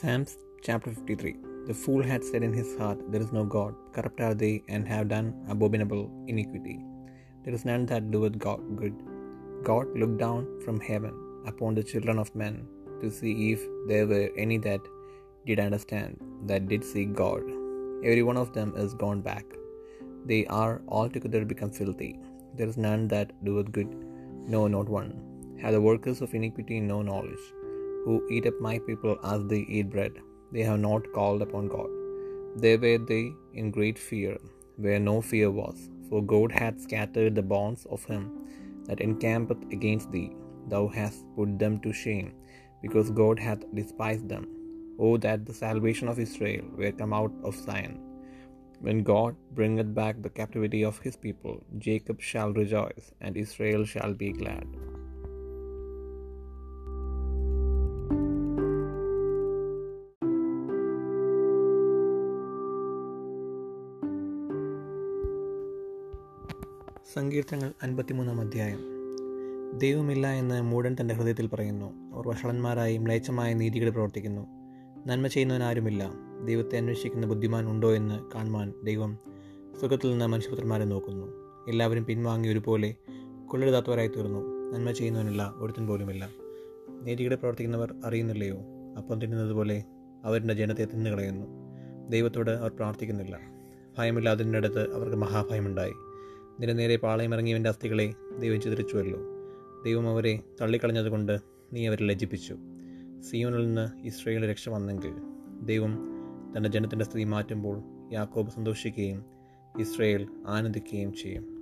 Psalms chapter 53 The fool had said in his heart, There is no God, corrupt are they, and have done abominable iniquity. There is none that doeth God good. God looked down from heaven upon the children of men to see if there were any that did understand, that did seek God. Every one of them is gone back. They are altogether become filthy. There is none that doeth good, no, not one. Have the workers of iniquity no knowledge? Who eat up my people as they eat bread? They have not called upon God. There were they in great fear, where no fear was. For God hath scattered the bonds of him that encampeth against thee. Thou hast put them to shame, because God hath despised them. O that the salvation of Israel were come out of Zion. When God bringeth back the captivity of his people, Jacob shall rejoice, and Israel shall be glad. സങ്കീർത്തനങ്ങൾ അൻപത്തിമൂന്നാം അധ്യായം. ദൈവമില്ല എന്ന് മൂടൻ തന്റെ ഹൃദയത്തിൽ പറയുന്നു. അവർ വഷളന്മാരായി മ്ലേച്ഛമായ നീതികൾ പ്രവർത്തിക്കുന്നു. നന്മ ചെയ്യുന്നവൻ ആരുമില്ല. ദൈവത്തെ അന്വേഷിക്കുന്ന ബുദ്ധിമാൻ ഉണ്ടോ എന്ന് കാണുവാൻ ദൈവം സുഖത്തിൽ നിന്ന് മനുഷ്യപുത്രന്മാരെ നോക്കുന്നു. എല്ലാവരും പിൻവാങ്ങി ഒരുപോലെ കൊള്ളരുതാത്തവരായി തീർന്നു നന്മ ചെയ്യുന്നവനില്ല ഒരുത്തൻ പോലുമില്ല. നീതികളെ പ്രവർത്തിക്കുന്നവർ അറിയുന്നില്ലയോ? അപ്പം തിന്നുന്നത് പോലെ അവരുടെ ജനത്തെ തിന്നുകളയുന്നു. ദൈവത്തോട് അവർ പ്രാർത്ഥിക്കുന്നില്ല. ഭയമില്ല അതിന്റെ അടുത്ത് അവർക്ക് മഹാഭയമുണ്ടായി. നിരനേരെ പാളയമിറങ്ങിയവന്റെ അസ്ഥികളെ ദൈവം ചിതറിച്ചുവല്ലോ. ദൈവം അവരെ തള്ളിക്കളഞ്ഞതുകൊണ്ട് നീ അവരെ ലജ്ജിപ്പിച്ചു. സിയോനിൽ നിന്ന് ഇസ്രയേൽ രക്ഷ വന്നെങ്കിൽ ദൈവം തന്റെ ജനത്തിന്റെ സ്ഥിതി മാറ്റുമ്പോൾ യാക്കോബ് സന്തോഷിക്കുകയും ഇസ്രയേൽ ആനന്ദിക്കുകയും ചെയ്യും.